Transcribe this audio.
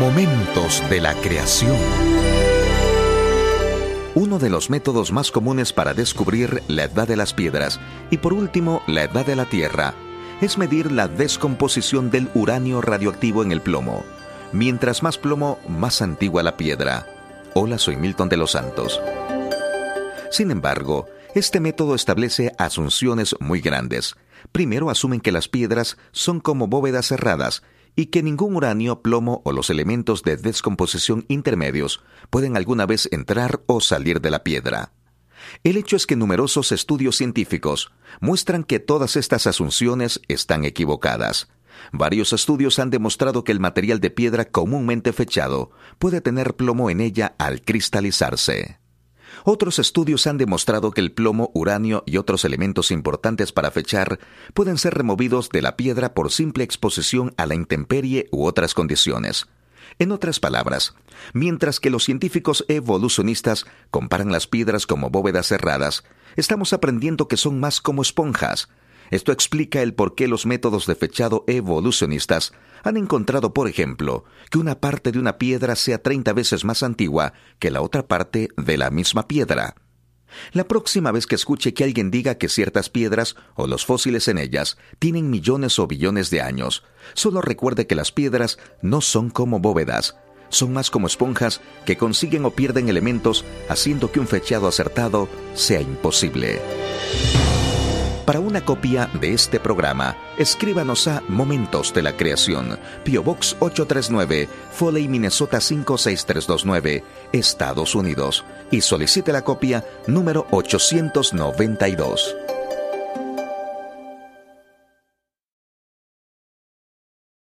Momentos de la creación. Uno de los métodos más comunes para descubrir la edad de las piedras y por último la edad de la Tierra es medir la descomposición del uranio radioactivo en el plomo. Mientras más plomo, más antigua la piedra. Hola, soy Milton de los Santos. Sin embargo, este método establece asunciones muy grandes. Primero asumen que las piedras son como bóvedas cerradas y que ningún uranio, plomo o los elementos de descomposición intermedios pueden alguna vez entrar o salir de la piedra. El hecho es que numerosos estudios científicos muestran que todas estas asunciones están equivocadas. Varios estudios han demostrado que el material de piedra comúnmente fechado puede tener plomo en ella al cristalizarse. Otros estudios han demostrado que el plomo, uranio y otros elementos importantes para fechar pueden ser removidos de la piedra por simple exposición a la intemperie u otras condiciones. En otras palabras, mientras que los científicos evolucionistas comparan las piedras como bóvedas cerradas, estamos aprendiendo que son más como esponjas, esto explica el por qué los métodos de fechado evolucionistas han encontrado, por ejemplo, que una parte de una piedra sea 30 veces más antigua que la otra parte de la misma piedra. La próxima vez que escuche que alguien diga que ciertas piedras o los fósiles en ellas tienen millones o billones de años, solo recuerde que las piedras no son como bóvedas, son más como esponjas que consiguen o pierden elementos, haciendo que un fechado acertado sea imposible. Para una copia de este programa, escríbanos a Momentos de la Creación, Pio Box 839, Foley, Minnesota 56329, Estados Unidos, y solicite la copia número 892.